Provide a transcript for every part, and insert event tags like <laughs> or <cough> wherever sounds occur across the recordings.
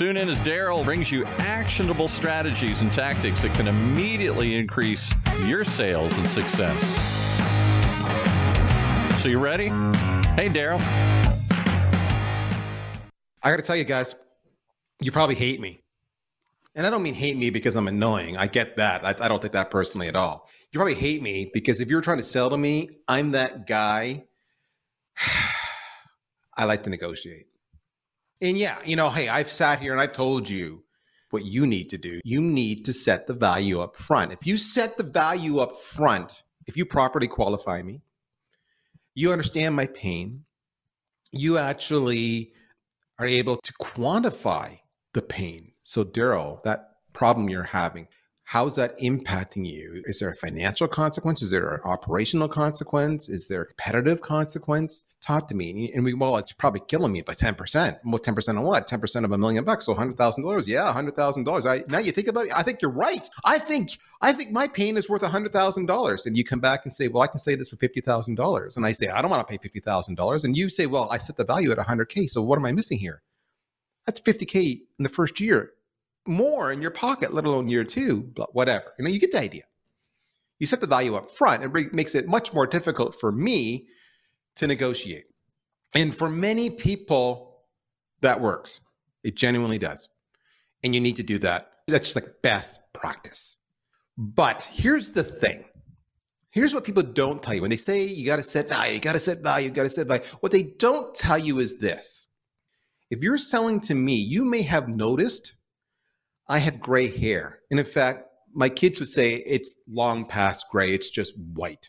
Tune in as Darryl brings you actionable strategies and tactics that can immediately increase your sales and success. So, you ready? Hey, Darryl. I got to tell you guys, you probably hate me. And I don't mean hate me because I'm annoying. I get that. I, I, don't take that personally at all. You probably hate me because if you're trying to sell to me, I'm that guy. <sighs> I like to negotiate. And yeah, you know, hey, I've sat here and I've told you what you need to do. You need to set the value up front. If you set the value up front, if you properly qualify me, you understand my pain, you actually are able to quantify the pain. So, Darryl, that problem you're having, how's that impacting you? Is there a financial consequence? Is there an operational consequence? Is there a competitive consequence? Talk to me. And we, well, it's probably killing me by 10%. Well, 10% on what? 10% of a million bucks. So $100,000. Yeah, $100,000. I, now you think about it, I think you're right. I think, I think my pain is worth $100,000. And you come back and say, well, I can say this for $50,000. And I say, I don't want to pay $50,000. And you say, well, I set the value at 100K. So what am I missing here? That's 50K in the first year more in your pocket, let alone year two, whatever. You know, you get the idea. You set the value up front and it makes it much more difficult for me to negotiate. And for many people, that works. It genuinely does. And you need to do that. That's just like best practice. But here's the thing. Here's what people don't tell you when they say you got to set value, you got to set value, you got to set value. What they don't tell you is this. If you're selling to me, you may have noticed I had gray hair. And in fact, my kids would say it's long past gray, it's just white.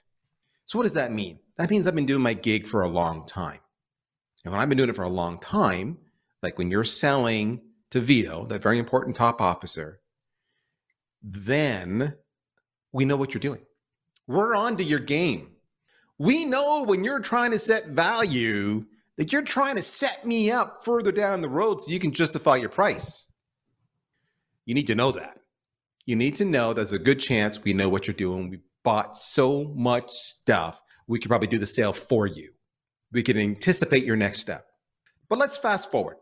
So, what does that mean? That means I've been doing my gig for a long time. And when I've been doing it for a long time, like when you're selling to VITO, that very important top officer, then we know what you're doing. We're on to your game. We know when you're trying to set value that you're trying to set me up further down the road so you can justify your price. You need to know that. You need to know there's a good chance we know what you're doing. We bought so much stuff, we could probably do the sale for you. We can anticipate your next step. But let's fast forward.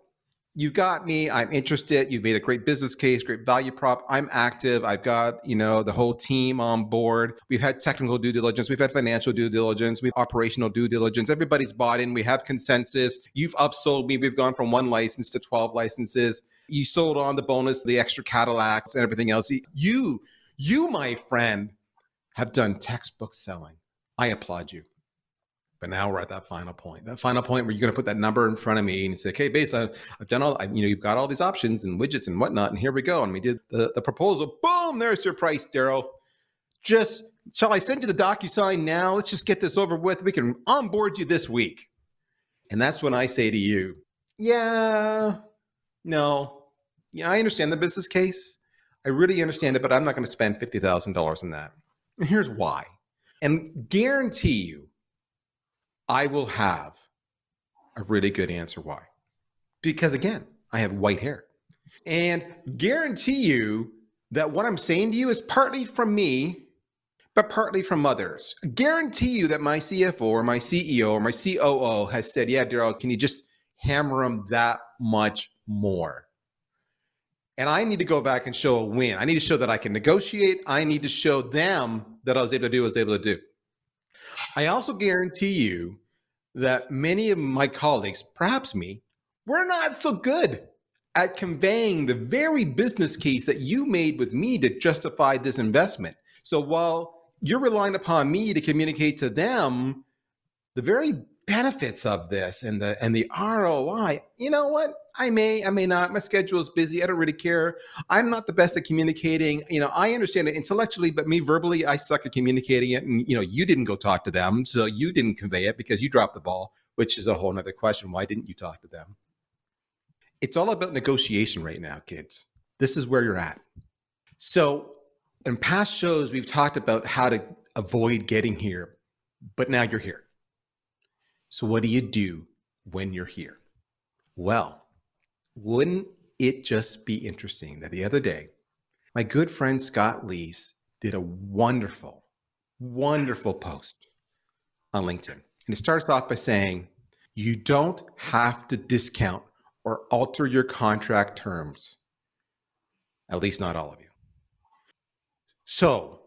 You got me. I'm interested. You've made a great business case, great value prop. I'm active. I've got, you know, the whole team on board. We've had technical due diligence. We've had financial due diligence. We've operational due diligence. Everybody's bought in. We have consensus. You've upsold me. We've gone from one license to 12 licenses. You sold on the bonus, the extra Cadillacs and everything else. You, you, my friend, have done textbook selling. I applaud you. But now we're at that final point. That final point where you're going to put that number in front of me and say, "Okay, base, I've done all. I, you know, you've got all these options and widgets and whatnot, and here we go." And we did the, the proposal. Boom! There's your price, Darryl. Just shall I send you the DocuSign now? Let's just get this over with. We can onboard you this week. And that's when I say to you, "Yeah, no, yeah, I understand the business case. I really understand it, but I'm not going to spend $50,000 in that. And here's why. And guarantee you, I will have a really good answer why. Because again, I have white hair. And guarantee you that what I'm saying to you is partly from me, but partly from others. Guarantee you that my CFO or my CEO or my COO has said, Yeah, Darryl, can you just hammer them that much more? And I need to go back and show a win. I need to show that I can negotiate. I need to show them that I was able to do what I was able to do. I also guarantee you that many of my colleagues, perhaps me, were not so good at conveying the very business case that you made with me to justify this investment. So while you're relying upon me to communicate to them the very benefits of this and the and the ROI, you know what? I may, I may not. My schedule is busy. I don't really care. I'm not the best at communicating. You know, I understand it intellectually, but me verbally, I suck at communicating it. And, you know, you didn't go talk to them. So you didn't convey it because you dropped the ball, which is a whole nother question. Why didn't you talk to them? It's all about negotiation right now, kids. This is where you're at. So In past shows, we've talked about how to avoid getting here, but now you're here. So, what do you do when you're here? Well, wouldn't it just be interesting that the other day, my good friend Scott Leese did a wonderful, wonderful post on LinkedIn. And it starts off by saying, you don't have to discount or alter your contract terms. At least not all of you. So,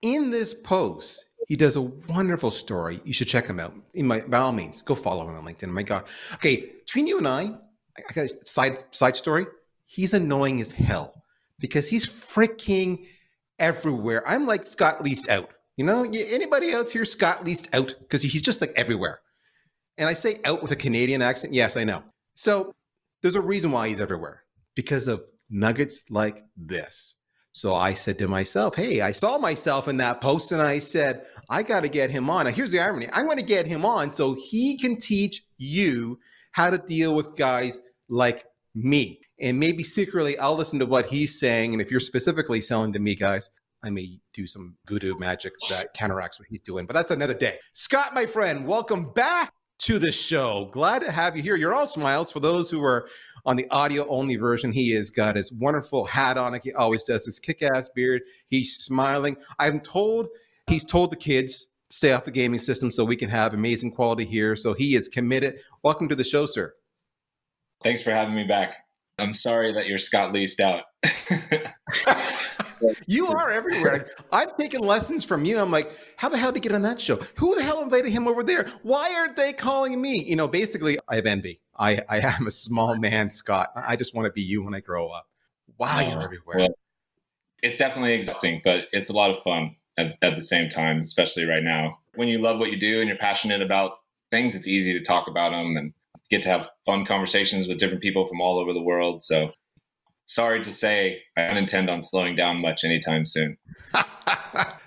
in this post, he does a wonderful story. You should check him out. In my, by all means, go follow him on LinkedIn. Oh my God. Okay, between you and I, I side side story. He's annoying as hell because he's freaking everywhere. I'm like Scott Least out. You know, anybody else here Scott Least out because he's just like everywhere. And I say out with a Canadian accent. Yes, I know. So there's a reason why he's everywhere because of nuggets like this. So I said to myself, Hey, I saw myself in that post and I said, I got to get him on. Now, here's the irony I want to get him on so he can teach you how to deal with guys like me. And maybe secretly, I'll listen to what he's saying. And if you're specifically selling to me, guys, I may do some voodoo magic that counteracts what he's doing, but that's another day. Scott, my friend, welcome back to the show. Glad to have you here. You're all smiles for those who are on the audio only version. He has got his wonderful hat on, he always does, his kick ass beard. He's smiling. I'm told he's told the kids stay off the gaming system so we can have amazing quality here. So he is committed. Welcome to the show, sir. Thanks for having me back. I'm sorry that you're Scott leased out. <laughs> you are everywhere. I've taken lessons from you. I'm like, how the hell did he get on that show? Who the hell invited him over there? Why aren't they calling me? You know, basically, I have envy. I, I am a small man, Scott. I just want to be you when I grow up. Wow, you're oh, everywhere. Well, it's definitely exhausting, but it's a lot of fun at, at the same time, especially right now. When you love what you do and you're passionate about things, it's easy to talk about them and get to have fun conversations with different people from all over the world. So sorry to say, I don't intend on slowing down much anytime soon. <laughs>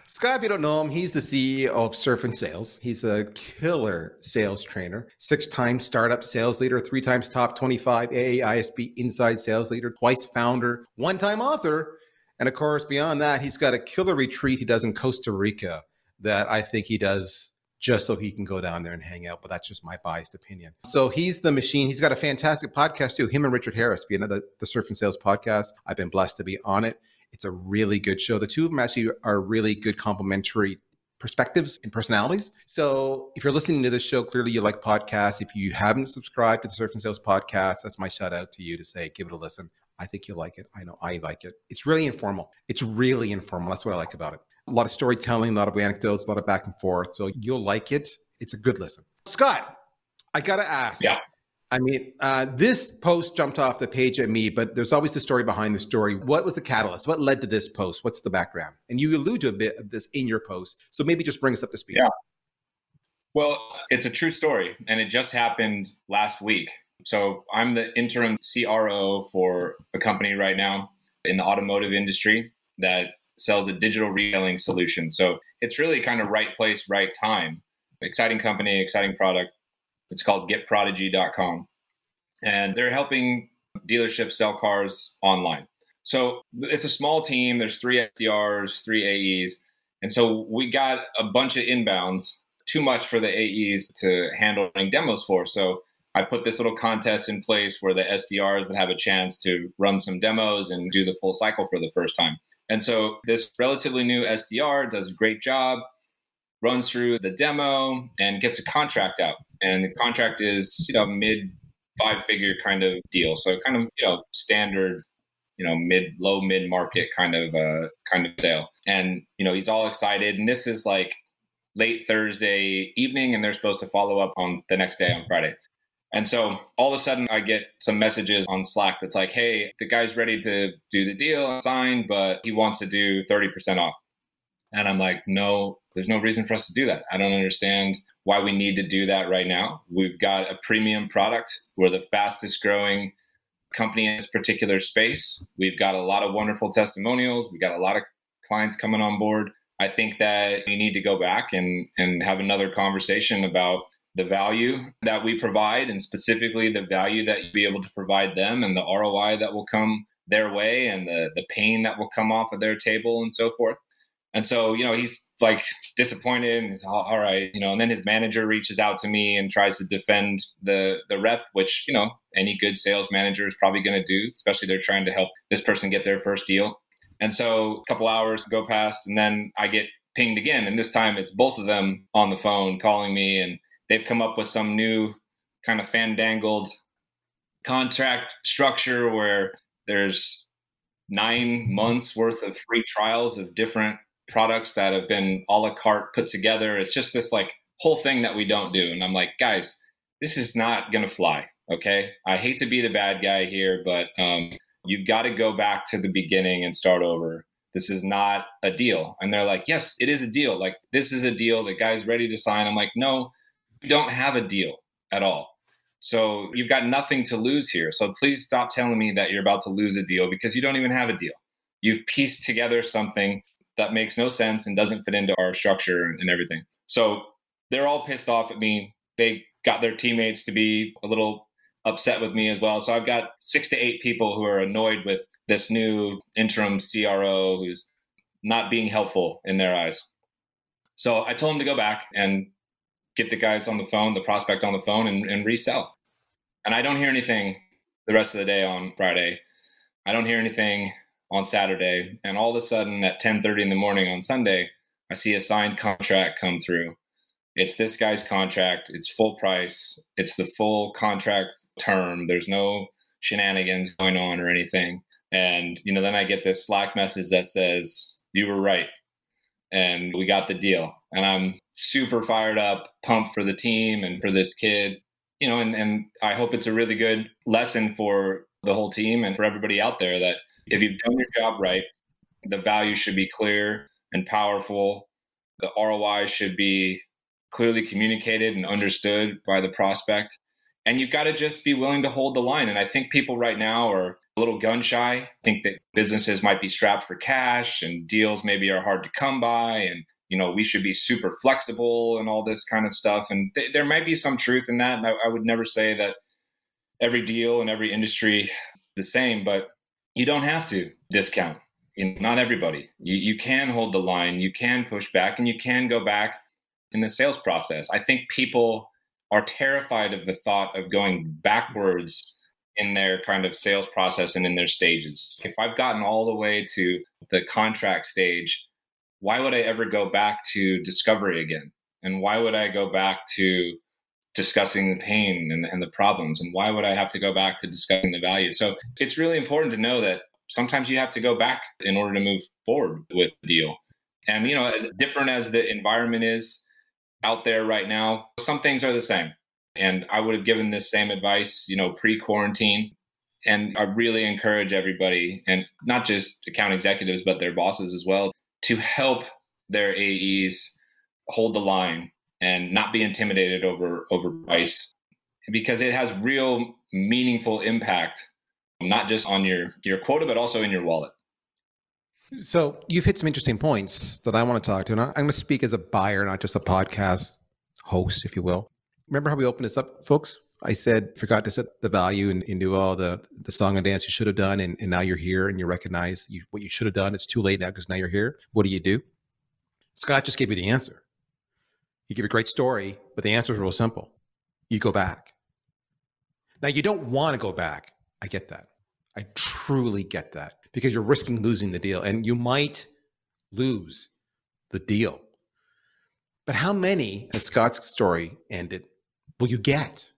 Scott, if you don't know him, he's the CEO of Surf and Sales. He's a killer sales trainer, six time startup sales leader, three times top 25 AA-ISP inside sales leader, twice founder, one time author. And of course, beyond that, he's got a killer retreat he does in Costa Rica that I think he does just so he can go down there and hang out. But that's just my biased opinion. So he's the machine. He's got a fantastic podcast too. Him and Richard Harris, being the, the Surf and Sales podcast. I've been blessed to be on it. It's a really good show. The two of them actually are really good complementary perspectives and personalities. So if you're listening to this show, clearly you like podcasts. If you haven't subscribed to the Surf and Sales podcast, that's my shout out to you to say, give it a listen. I think you'll like it. I know I like it. It's really informal. It's really informal. That's what I like about it a lot of storytelling, a lot of anecdotes, a lot of back and forth. So you'll like it. It's a good listen. Scott, I got to ask. Yeah. I mean, uh, this post jumped off the page at me, but there's always the story behind the story. What was the catalyst? What led to this post? What's the background? And you allude to a bit of this in your post. So maybe just bring us up to speed. Yeah. Well, it's a true story, and it just happened last week. So I'm the interim CRO for a company right now in the automotive industry that sells a digital retailing solution. So it's really kind of right place, right time. Exciting company, exciting product. It's called getprodigy.com. And they're helping dealerships sell cars online. So it's a small team. There's three SDRs, three AEs. And so we got a bunch of inbounds, too much for the AEs to handle demos for. So I put this little contest in place where the SDRs would have a chance to run some demos and do the full cycle for the first time. And so this relatively new SDR does a great job, runs through the demo and gets a contract out. And the contract is, you know, mid five figure kind of deal. So kind of, you know, standard, you know, mid low mid market kind of uh kind of sale. And, you know, he's all excited. And this is like late Thursday evening and they're supposed to follow up on the next day on Friday. And so all of a sudden, I get some messages on Slack that's like, hey, the guy's ready to do the deal, sign, but he wants to do 30% off. And I'm like, no, there's no reason for us to do that. I don't understand why we need to do that right now. We've got a premium product. We're the fastest growing company in this particular space. We've got a lot of wonderful testimonials. We've got a lot of clients coming on board. I think that we need to go back and, and have another conversation about the value that we provide and specifically the value that you'll be able to provide them and the ROI that will come their way and the the pain that will come off of their table and so forth. And so, you know, he's like disappointed and he's all right, you know, and then his manager reaches out to me and tries to defend the the rep, which, you know, any good sales manager is probably going to do, especially they're trying to help this person get their first deal. And so a couple hours go past and then I get pinged again and this time it's both of them on the phone calling me and they've come up with some new kind of fandangled contract structure where there's nine months worth of free trials of different products that have been a la carte put together. It's just this like whole thing that we don't do. And I'm like, guys, this is not going to fly. Okay. I hate to be the bad guy here, but um, you've got to go back to the beginning and start over. This is not a deal. And they're like, yes, it is a deal. Like, this is a deal. The guy's ready to sign. I'm like, no, don't have a deal at all. So you've got nothing to lose here. So please stop telling me that you're about to lose a deal because you don't even have a deal. You've pieced together something that makes no sense and doesn't fit into our structure and everything. So they're all pissed off at me. They got their teammates to be a little upset with me as well. So I've got six to eight people who are annoyed with this new interim CRO who's not being helpful in their eyes. So I told him to go back and get the guys on the phone, the prospect on the phone, and, and resell. And I don't hear anything the rest of the day on Friday. I don't hear anything on Saturday, and all of a sudden at 10:30 in the morning on Sunday, I see a signed contract come through. It's this guy's contract. It's full price. It's the full contract term. There's no shenanigans going on or anything. And you know, then I get this Slack message that says, "You were right." And we got the deal. And I'm super fired up, pumped for the team and for this kid. You know, and, and I hope it's a really good lesson for the whole team and for everybody out there that if you've done your job right, the value should be clear and powerful. The ROI should be clearly communicated and understood by the prospect. And you've got to just be willing to hold the line. And I think people right now are a little gun shy, think that businesses might be strapped for cash and deals maybe are hard to come by. And, you know, we should be super flexible and all this kind of stuff. And th- there might be some truth in that. And I, I would never say that every deal and every industry is the same, but you don't have to discount. You know, not everybody. You, you can hold the line, you can push back, and you can go back in the sales process. I think people are terrified of the thought of going backwards in their kind of sales process and in their stages. If I've gotten all the way to the contract stage, why would I ever go back to discovery again? And why would I go back to discussing the pain and, and the problems? And why would i have to go back to discussing the value? So it's really important to know that sometimes you have to go back in order to move forward with the deal. And you know as different as the environment is out there right now some things are the same. And i would have given this same advice you know pre-quarantine. And i really encourage everybody and not just account executives but their bosses as well to help their aes hold the line and not be intimidated over over price. Because it has real meaningful impact not just on your your quota but also in your wallet. So you've hit some interesting points that i want to talk to and i'm going to speak as a buyer not just a podcast host if you will. Remember how we opened this up folks i said forgot to set the value and, and do all the the song and dance you should have done and, and now you're here and you recognize you, what you should have done it's too late now because now you're here what do you do scott just gave you the answer you give a great story, but the answer is real simple. You go back. Now, you don't want to go back. I get that. I truly get that because you're risking losing the deal and you might lose the deal. But how many, as Scott's story ended, will you get?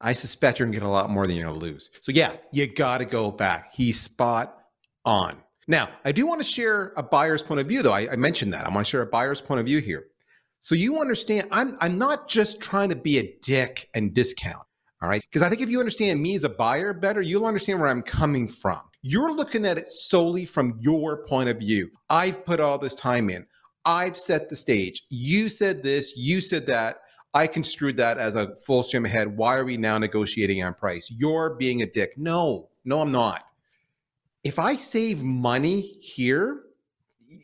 I suspect you're going to get a lot more than you're going to lose. So, yeah, you got to go back. He's spot on. Now, I do want to share a buyer's point of view, though. I, I mentioned that. I want to share a buyer's point of view here. So you understand, I'm I'm not just trying to be a dick and discount. All right. Because I think if you understand me as a buyer better, you'll understand where I'm coming from. You're looking at it solely from your point of view. I've put all this time in. I've set the stage. You said this, you said that. I construed that as a full stream ahead. Why are we now negotiating on price? You're being a dick. No, no, I'm not. If I save money here,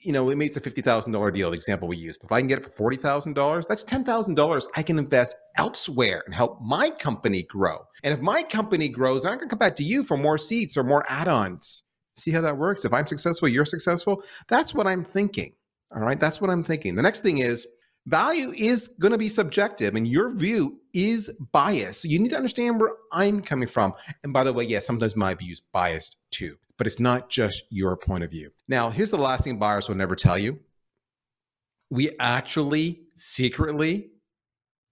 you know, maybe it's a $50,000 deal, the example we use. But if I can get it for $40,000, that's $10,000 I can invest elsewhere and help my company grow. And if my company grows, I'm going to come back to you for more seats or more add ons. See how that works? If I'm successful, you're successful. That's what I'm thinking. All right. That's what I'm thinking. The next thing is value is going to be subjective and your view is biased. So you need to understand where I'm coming from. And by the way, yes, yeah, sometimes my view is biased too but it's not just your point of view. Now, here's the last thing buyers will never tell you. We actually secretly,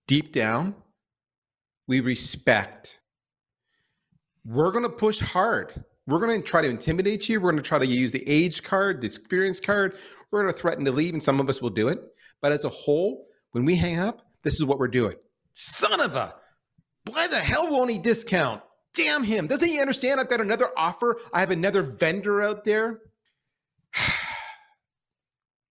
deep down, we respect. We're going to push hard. We're going to try to intimidate you. We're going to try to use the age card, the experience card. We're going to threaten to leave, and some of us will do it. But as a whole, when we hang up, this is what we're doing. Son of a, why the hell won't he discount? Damn him. Doesn't he understand I've got another offer? I have another vendor out there. <sighs>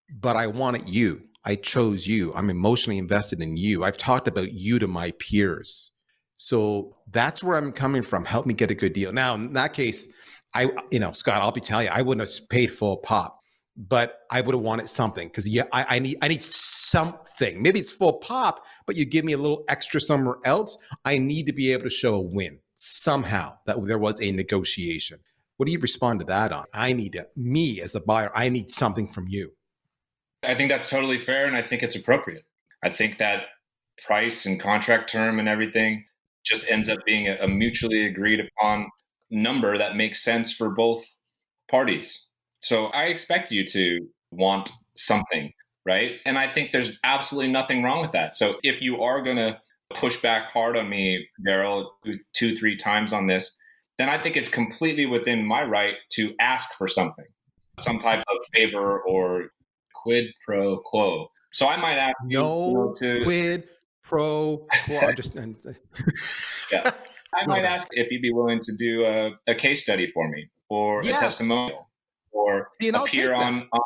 but I wanted you. I chose you. I'm emotionally invested in you. I've talked about you to my peers. So that's where I'm coming from. Help me get a good deal. Now, in that case, I, you know, Scott, I'll be telling you, I wouldn't have paid full pop, but I would have wanted something because yeah, I, I need, I need something. Maybe it's full pop, but you give me a little extra somewhere else. I need to be able to show a win somehow that there was a negotiation. What do you respond to that on? I need to, me as the buyer, I need something from you. I think that's totally fair and I think it's appropriate. I think that price and contract term and everything just ends up being a, a mutually agreed upon number that makes sense for both parties. So I expect you to want something, right? And I think there's absolutely nothing wrong with that. So if you are going to push back hard on me, Darryl, two, three times on this, then I think it's completely within my right to ask for something, some type of favor or quid pro quo. So I might ask no you, to quid pro quo. <laughs> just, yeah. I might ask if you'd be willing to do a, a case study for me or yes. a testimonial or See, appear on, on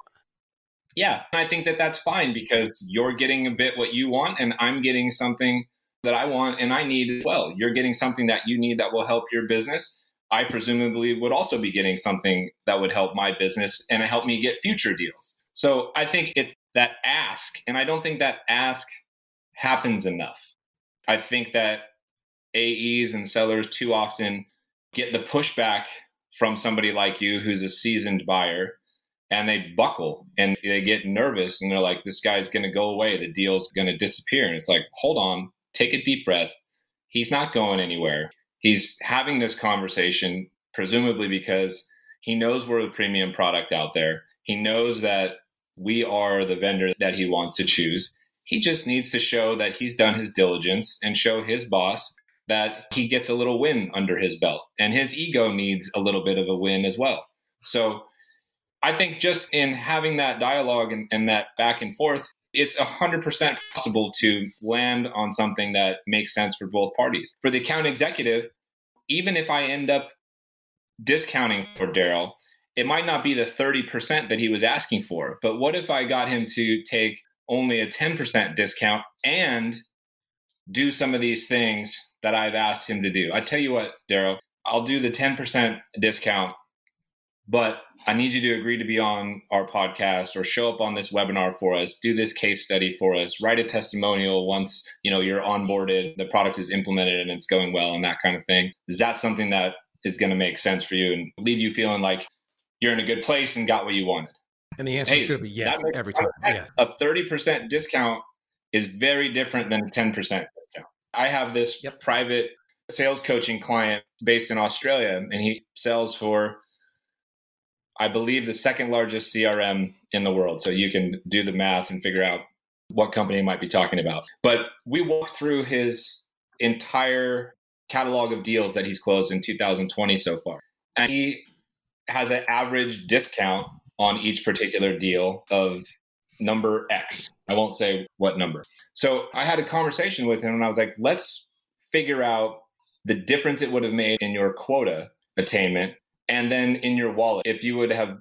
yeah, I think that that's fine because you're getting a bit what you want, and I'm getting something that I want and I need as well. You're getting something that you need that will help your business. I presumably would also be getting something that would help my business and help me get future deals. So I think it's that ask. And I don't think that ask happens enough. I think that AEs and sellers too often get the pushback from somebody like you who's a seasoned buyer and they buckle and they get nervous and they're like, this guy's going to go away. The deal's going to disappear. And it's like, hold on, take a deep breath. He's not going anywhere. He's having this conversation, presumably because he knows we're a premium product out there. He knows that we are the vendor that he wants to choose. He just needs to show that he's done his diligence and show his boss that he gets a little win under his belt. And his ego needs a little bit of a win as well. So I think just in having that dialogue and, and that back and forth, it's 100% possible to land on something that makes sense for both parties. For the account executive, even if I end up discounting for Darryl, it might not be the 30% that he was asking for. But what if I got him to take only a 10% discount and do some of these things that I've asked him to do? I tell you what, Darryl, I'll do the 10% discount, but I need you to agree to be on our podcast or show up on this webinar for us, do this case study for us, write a testimonial once, you know, you're onboarded, the product is implemented and it's going well and that kind of thing. Is that something that is going to make sense for you and leave you feeling like you're in a good place and got what you wanted? And the answer hey, is going to be yes every time. Yeah. A 30% discount is very different than a 10% discount. I have this yep. private sales coaching client based in Australia and he sells for I believe, the second largest CRM in the world. So you can do the math and figure out what company might be talking about. But we walked through his entire catalog of deals that he's closed in 2020 so far. And he has an average discount on each particular deal of number X. I won't say what number. So I had a conversation with him and I was like, let's figure out the difference it would have made in your quota attainment and then in your wallet, if you would have,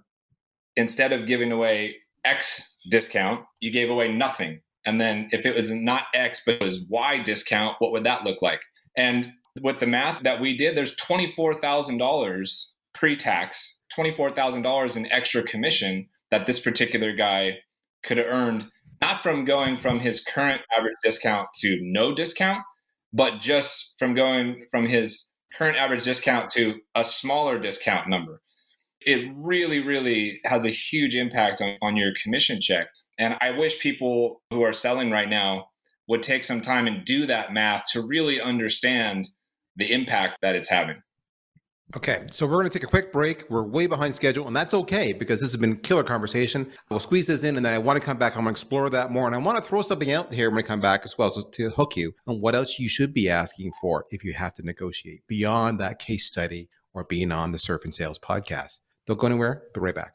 instead of giving away X discount, you gave away nothing. And then if it was not X, but it was Y discount, what would that look like? And with the math that we did, there's $24,000 pre tax, $24,000 in extra commission that this particular guy could have earned not from going from his current average discount to no discount, but just from going from his current average discount to a smaller discount number. It really, really has a huge impact on, on your commission check. And I wish people who are selling right now would take some time and do that math to really understand the impact that it's having. Okay, so we're going to take a quick break. We're way behind schedule, and that's okay because this has been killer conversation. We'll squeeze this in, and then I want to come back. I'm going to explore that more, and I want to throw something out here when I come back as well, so to hook you on what else you should be asking for if you have to negotiate beyond that case study or being on the Surf and Sales podcast. Don't go anywhere. Be right back.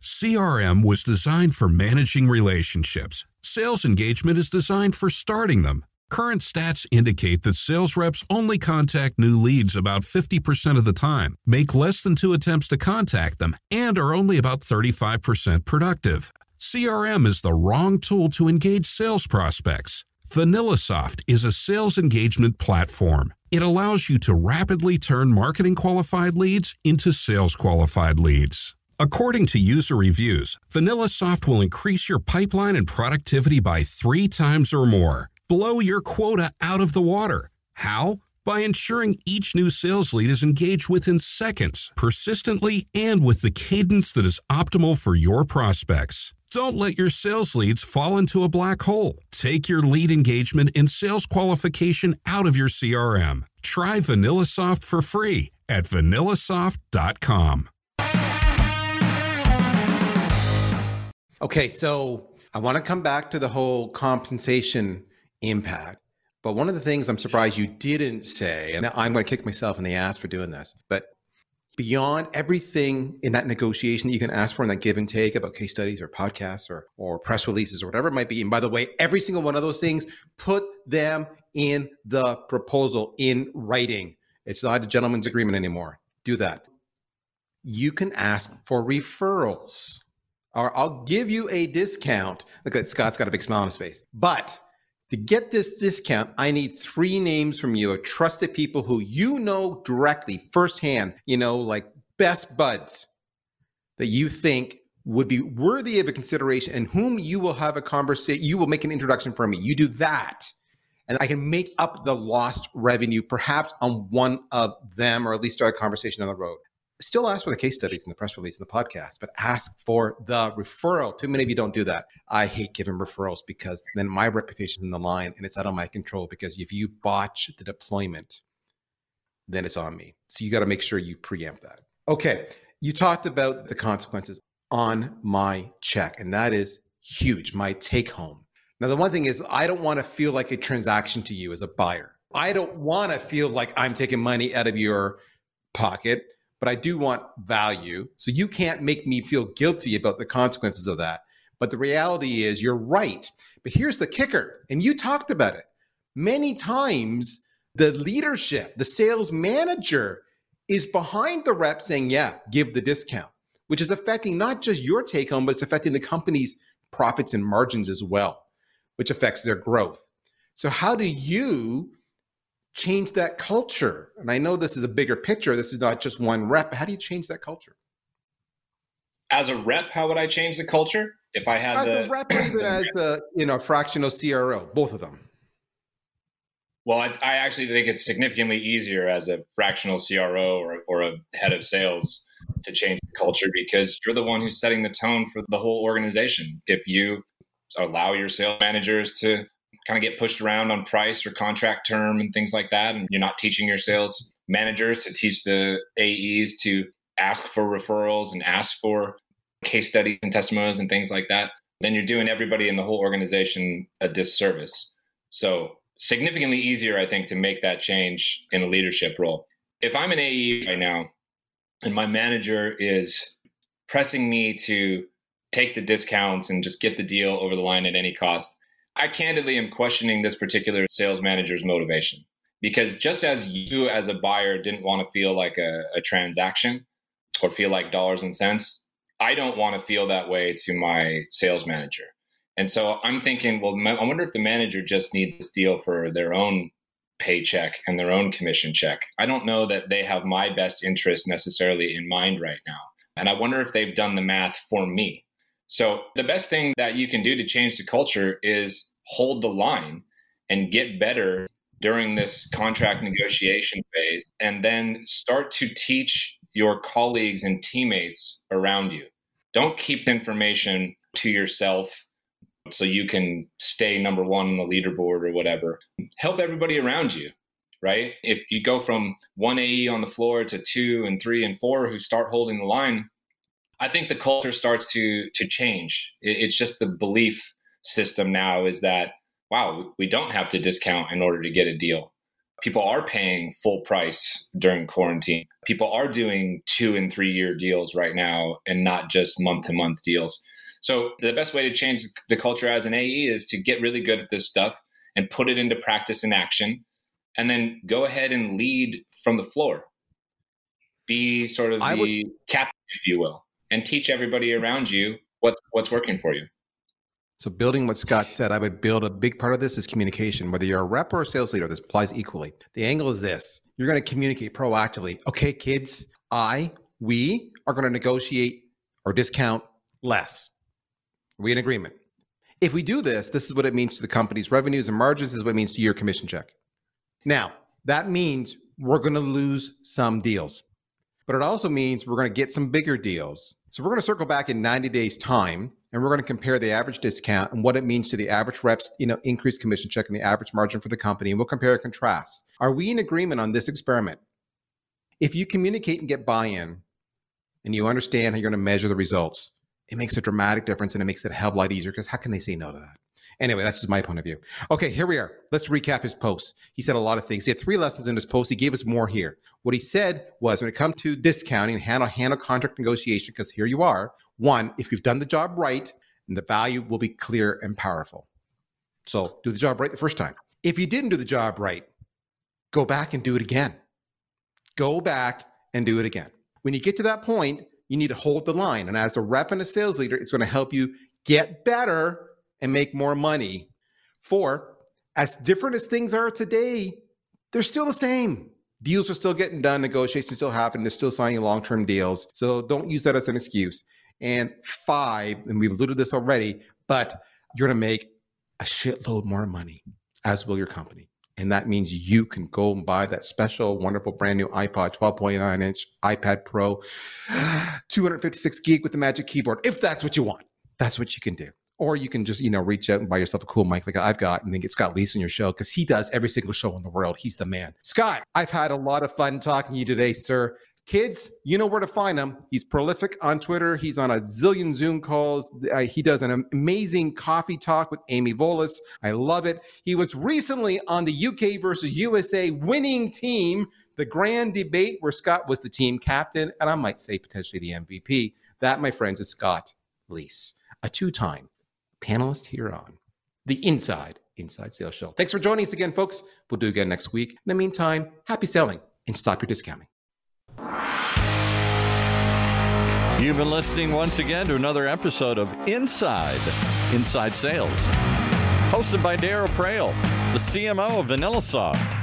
CRM was designed for managing relationships. Sales engagement is designed for starting them. Current stats indicate that sales reps only contact new leads about 50% of the time, make less than two attempts to contact them, and are only about 35% productive. CRM is the wrong tool to engage sales prospects. VanillaSoft is a sales engagement platform. It allows you to rapidly turn marketing qualified leads into sales qualified leads. According to user reviews, VanillaSoft will increase your pipeline and productivity by three times or more blow your quota out of the water. How? By ensuring each new sales lead is engaged within seconds, persistently, and with the cadence that is optimal for your prospects. Don't let your sales leads fall into a black hole. Take your lead engagement and sales qualification out of your CRM. Try VanillaSoft for free at vanillasoft.com. Okay, so I want to come back to the whole compensation impact. But one of the things I'm surprised you didn't say, and I'm going to kick myself in the ass for doing this, but beyond everything in that negotiation that you can ask for in that give and take about case studies or podcasts or, or press releases or whatever it might be. And by the way, every single one of those things, put them in the proposal in writing. It's not a gentleman's agreement anymore. Do that. You can ask for referrals or I'll give you a discount. Look at Scott's got a big smile on his face. But to get this discount, I need three names from you trusted people who you know directly, firsthand, you know, like best buds that you think would be worthy of a consideration and whom you will have a conversation, you will make an introduction for me. You do that. And I can make up the lost revenue perhaps on one of them, or at least start a conversation on the road still ask for the case studies in the press release and the podcast, but ask for the referral. Too many of you don't do that. I hate giving referrals because then my reputation is in the line and it's out of my control because if you botch the deployment, then it's on me. So you got to make sure you preempt that. Okay. You talked about the consequences on my check, and that is huge, my take home. Now, the one thing is, I don't want to feel like a transaction to you as a buyer. I don't want to feel like I'm taking money out of your pocket but I do want value. So you can't make me feel guilty about the consequences of that. But the reality is, you're right. But here's the kicker, and you talked about it. Many times, the leadership, the sales manager, is behind the rep saying, Yeah, give the discount, which is affecting not just your take home, but it's affecting the company's profits and margins as well, which affects their growth. So, how do you change that culture? And I know this is a bigger picture. This is not just one rep. How do you change that culture? As a rep, how would I change the culture? If I had as the a rep, even <coughs> as a you know fractional CRO, both of them. Well, I, I, actually think it's significantly easier as a fractional CRO or, or a head of sales to change the culture because you're the one who's setting the tone for the whole organization. If you allow your sales managers to kind of get pushed around on price or contract term and things like that. And you're not teaching your sales managers to teach the AEs to ask for referrals and ask for case studies and testimonials and things like that. Then you're doing everybody in the whole organization a disservice. So, significantly easier, I think, to make that change in a leadership role. If I'm an AE right now and my manager is pressing me to take the discounts and just get the deal over the line at any cost, I candidly am questioning this particular sales manager's motivation because just as you as a buyer didn't want to feel like a, a transaction or feel like dollars and cents, I don't want to feel that way to my sales manager. And so I'm thinking, well, I wonder if the manager just needs this deal for their own paycheck and their own commission check. I don't know that they have my best interest necessarily in mind right now. And I wonder if they've done the math for me. So, the best thing that you can do to change the culture is hold the line and get better during this contract negotiation phase, and then start to teach your colleagues and teammates around you. Don't keep information to yourself so you can stay number one on the leaderboard or whatever. Help everybody around you, right? If you go from one AE on the floor to two and three and four who start holding the line, I think the culture starts to to change. It's just the belief system now is that wow, we don't have to discount in order to get a deal. People are paying full price during quarantine. People are doing two and three year deals right now and not just month to month deals. So, the best way to change the culture as an AE is to get really good at this stuff and put it into practice and action, and then go ahead and lead from the floor. Be sort of the would, captain, if you will, and teach everybody around you what, what's working for you. So, building what Scott said, I would build a big part of this is communication. Whether you're a rep or a sales leader, this applies equally. The angle is this you're going to communicate proactively. Okay, kids, I, we are going to negotiate or discount less. Are we in agreement? If we do this, this is what it means to the company's revenues and margins. This is what it means to your commission check. Now, that means we're going to lose some deals, but it also means we're going to get some bigger deals. So we're going to circle back in 90 days' time and we're going to compare the average discount and what it means to the average reps, you know, increased commission check and the average margin for the company. And we'll compare and contrast. Are we in agreement on this experiment? If you communicate and get buy-in and you understand how you're going to measure the results, it makes a dramatic difference and it makes it a hell of a lot easier because how can they say no to that? Anyway, that's just my point of view. Okay, here we are. Let's recap his post. He said a lot of things. He had three lessons in his post. He gave us more here. What he said was when it comes to discounting and handle, handle contract negotiation, because here you are, one, if you've done the job right, the value will be clear and powerful. So do the job right the first time. If you didn't do the job right, go back and do it again. Go back and do it again. When you get to that point, you need to hold the line. And as a rep and a sales leader, it's going to help you get better and make more money. Four, as different as things are today, they're still the same. Deals are still getting done, negotiations still happen, they're still signing long term deals. So don't use that as an excuse. And five, and we've alluded this already, but you're to make a shitload more money, as will your company. And that means you can go and buy that special, wonderful, brand new iPod 12.9 inch iPad Pro, <gasps> 256 gig with the Magic Keyboard. If that's what you want, that's what you can do. Or you can just, you know, reach out and buy yourself a cool mic like I've got and then get Scott Leese on your show because he does every single show in the world. He's the man. Scott, I've had a lot of fun talking to you today, sir. Kids, you know where to find him. He's prolific on Twitter. He's on a zillion Zoom calls. Uh, he does an amazing coffee talk with Amy Volas. I love it. He was recently on the UK versus USA winning team, the grand debate where Scott was the team captain, and I might say potentially the MVP. That, my friends, is Scott Leese, a two time panelist here on the Inside Inside Sales Show. Thanks for joining us again, folks. We'll do again next week. In the meantime, happy selling and stop your discounting. You've been listening once again to another episode of Inside Inside Sales, hosted by Darryl Praill, the CMO of VanillaSoft.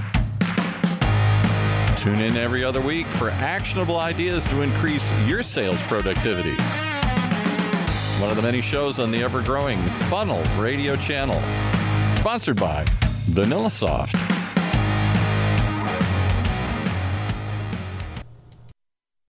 Tune in every other week for actionable ideas to increase your sales productivity. One of the many shows on the ever growing Funnel radio channel, sponsored by VanillaSoft.